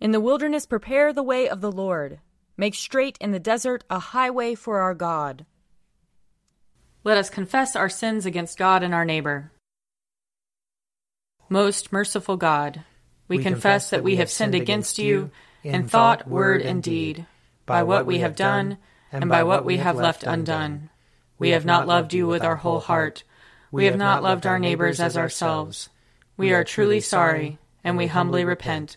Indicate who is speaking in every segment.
Speaker 1: In the wilderness, prepare the way of the Lord. Make straight in the desert a highway for our God. Let us confess our sins against God and our neighbor. Most merciful God, we, we confess that we have sinned against you in thought, word, and deed, by what we have done and by what we have left undone. We have not loved you with our whole heart. We have not loved our neighbors as ourselves. We are truly sorry, and we humbly repent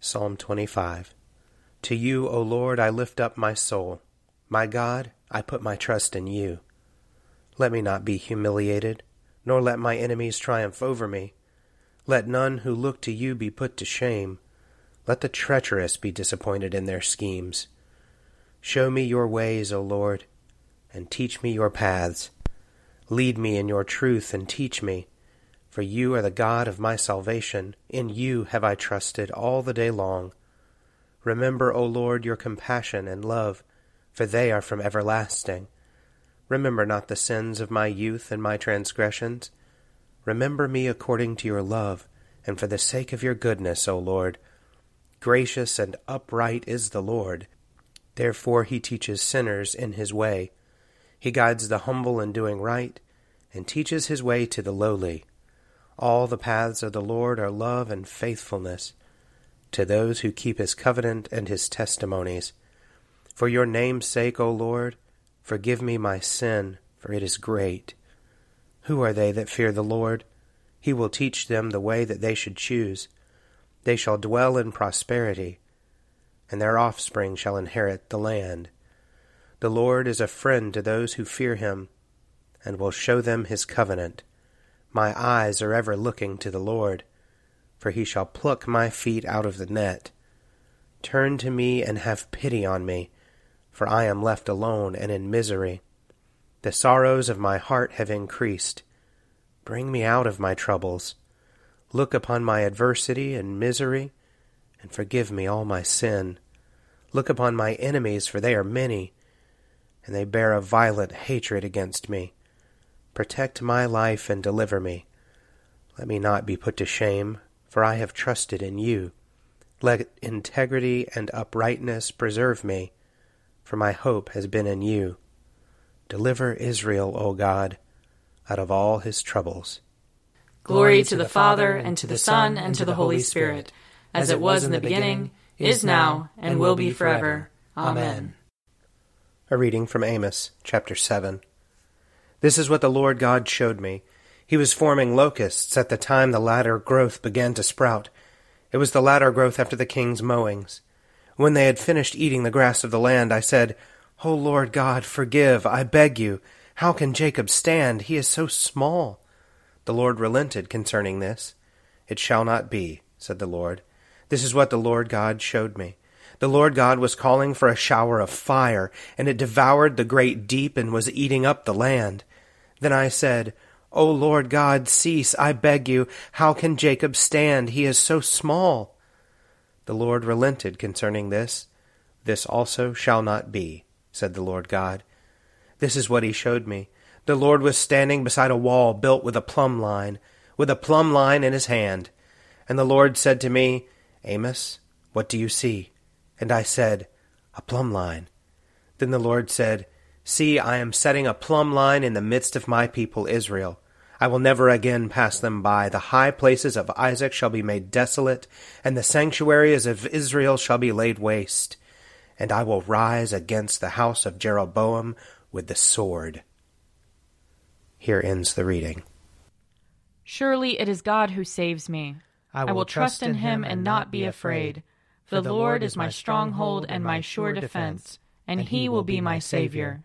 Speaker 2: Psalm 25 To you, O Lord, I lift up my soul. My God, I put my trust in you. Let me not be humiliated, nor let my enemies triumph over me. Let none who look to you be put to shame. Let the treacherous be disappointed in their schemes. Show me your ways, O Lord, and teach me your paths. Lead me in your truth and teach me for you are the God of my salvation. In you have I trusted all the day long. Remember, O Lord, your compassion and love, for they are from everlasting. Remember not the sins of my youth and my transgressions. Remember me according to your love, and for the sake of your goodness, O Lord. Gracious and upright is the Lord. Therefore he teaches sinners in his way. He guides the humble in doing right, and teaches his way to the lowly. All the paths of the Lord are love and faithfulness to those who keep his covenant and his testimonies. For your name's sake, O Lord, forgive me my sin, for it is great. Who are they that fear the Lord? He will teach them the way that they should choose. They shall dwell in prosperity, and their offspring shall inherit the land. The Lord is a friend to those who fear him, and will show them his covenant. My eyes are ever looking to the Lord, for he shall pluck my feet out of the net. Turn to me and have pity on me, for I am left alone and in misery. The sorrows of my heart have increased. Bring me out of my troubles. Look upon my adversity and misery, and forgive me all my sin. Look upon my enemies, for they are many, and they bear a violent hatred against me. Protect my life and deliver me. Let me not be put to shame, for I have trusted in you. Let integrity and uprightness preserve me, for my hope has been in you. Deliver Israel, O God, out of all his troubles.
Speaker 1: Glory to the Father, and to the Son, and to the Holy Spirit, as it was in the beginning, is now, and will be forever. Amen.
Speaker 2: A reading from Amos, chapter 7. This is what the Lord God showed me. He was forming locusts at the time the latter growth began to sprout. It was the latter growth after the king's mowings. When they had finished eating the grass of the land, I said, O Lord God, forgive, I beg you. How can Jacob stand? He is so small. The Lord relented concerning this. It shall not be, said the Lord. This is what the Lord God showed me. The Lord God was calling for a shower of fire, and it devoured the great deep and was eating up the land. Then I said, O Lord God, cease, I beg you. How can Jacob stand? He is so small. The Lord relented concerning this. This also shall not be, said the Lord God. This is what he showed me. The Lord was standing beside a wall built with a plumb line, with a plumb line in his hand. And the Lord said to me, Amos, what do you see? And I said, A plumb line. Then the Lord said, See, I am setting a plumb line in the midst of my people Israel. I will never again pass them by. The high places of Isaac shall be made desolate, and the sanctuaries of Israel shall be laid waste. And I will rise against the house of Jeroboam with the sword. Here ends the reading.
Speaker 1: Surely it is God who saves me. I will, I will trust in him and not be afraid. For the Lord is my stronghold and my sure defense, and he will be my Savior.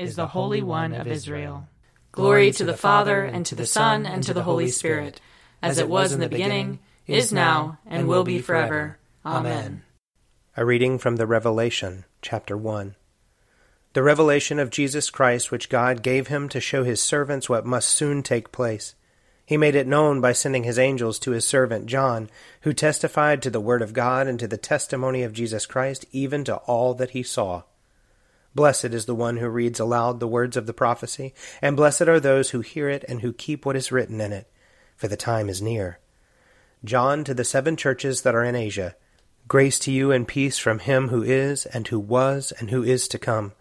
Speaker 1: is the Holy One of Israel.
Speaker 3: Glory to the Father, and to the Son, and to the Holy Spirit, as it was in the beginning, is now, and will be forever. Amen.
Speaker 2: A reading from the Revelation, chapter 1. The revelation of Jesus Christ, which God gave him to show his servants what must soon take place. He made it known by sending his angels to his servant John, who testified to the word of God and to the testimony of Jesus Christ, even to all that he saw. Blessed is the one who reads aloud the words of the prophecy, and blessed are those who hear it and who keep what is written in it, for the time is near. John to the seven churches that are in Asia, grace to you and peace from him who is, and who was, and who is to come,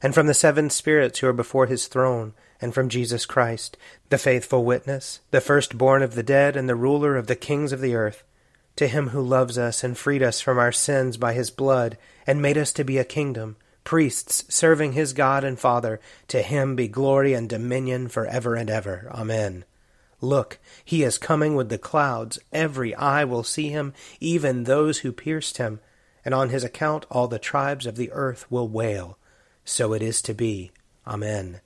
Speaker 2: and from the seven spirits who are before his throne, and from Jesus Christ, the faithful witness, the firstborn of the dead, and the ruler of the kings of the earth. To him who loves us and freed us from our sins by his blood, and made us to be a kingdom, priests serving his God and Father. To him be glory and dominion for ever and ever. Amen. Look, he is coming with the clouds. Every eye will see him, even those who pierced him. And on his account all the tribes of the earth will wail. So it is to be. Amen.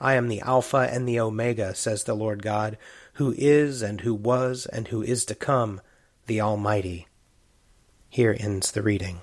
Speaker 2: I am the Alpha and the Omega, says the Lord God, who is and who was and who is to come, the Almighty. Here ends the reading.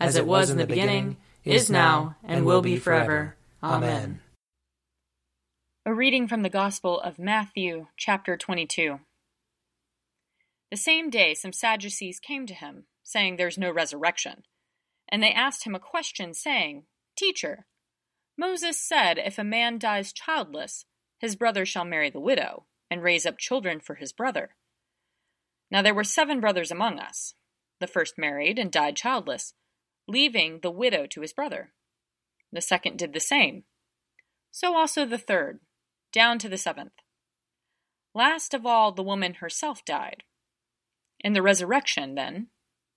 Speaker 3: as it was in the beginning, is now, and will be forever. Amen.
Speaker 1: A reading from the Gospel of Matthew, chapter 22. The same day, some Sadducees came to him, saying, There's no resurrection. And they asked him a question, saying, Teacher, Moses said, If a man dies childless, his brother shall marry the widow, and raise up children for his brother. Now there were seven brothers among us. The first married and died childless leaving the widow to his brother. The second did the same. So also the third, down to the seventh. Last of all, the woman herself died. In the resurrection, then,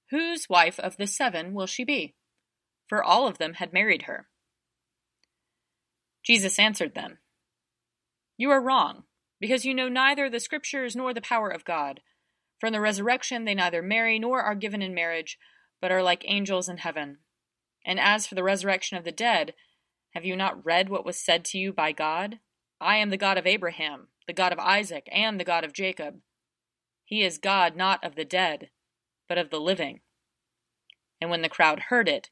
Speaker 1: whose wife of the seven will she be? For all of them had married her. Jesus answered them, You are wrong, because you know neither the Scriptures nor the power of God. From the resurrection they neither marry nor are given in marriage but are like angels in heaven. And as for the resurrection of the dead, have you not read what was said to you by God? I am the God of Abraham, the God of Isaac, and the God of Jacob. He is God not of the dead, but of the living. And when the crowd heard it,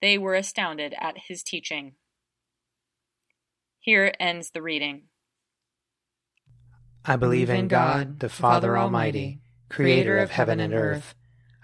Speaker 1: they were astounded at his teaching. Here ends the reading.
Speaker 2: I believe in God, the Father Almighty, creator of heaven and earth.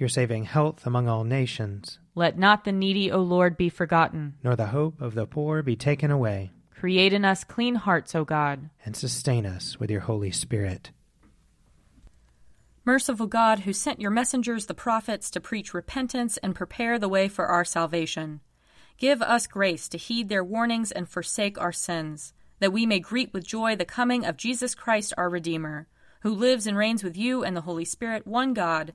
Speaker 4: Your saving health among all nations.
Speaker 1: Let not the needy, O Lord, be forgotten.
Speaker 4: Nor the hope of the poor be taken away.
Speaker 1: Create in us clean hearts, O God.
Speaker 4: And sustain us with your Holy Spirit.
Speaker 1: Merciful God, who sent your messengers, the prophets, to preach repentance and prepare the way for our salvation, give us grace to heed their warnings and forsake our sins, that we may greet with joy the coming of Jesus Christ our Redeemer, who lives and reigns with you and the Holy Spirit, one God,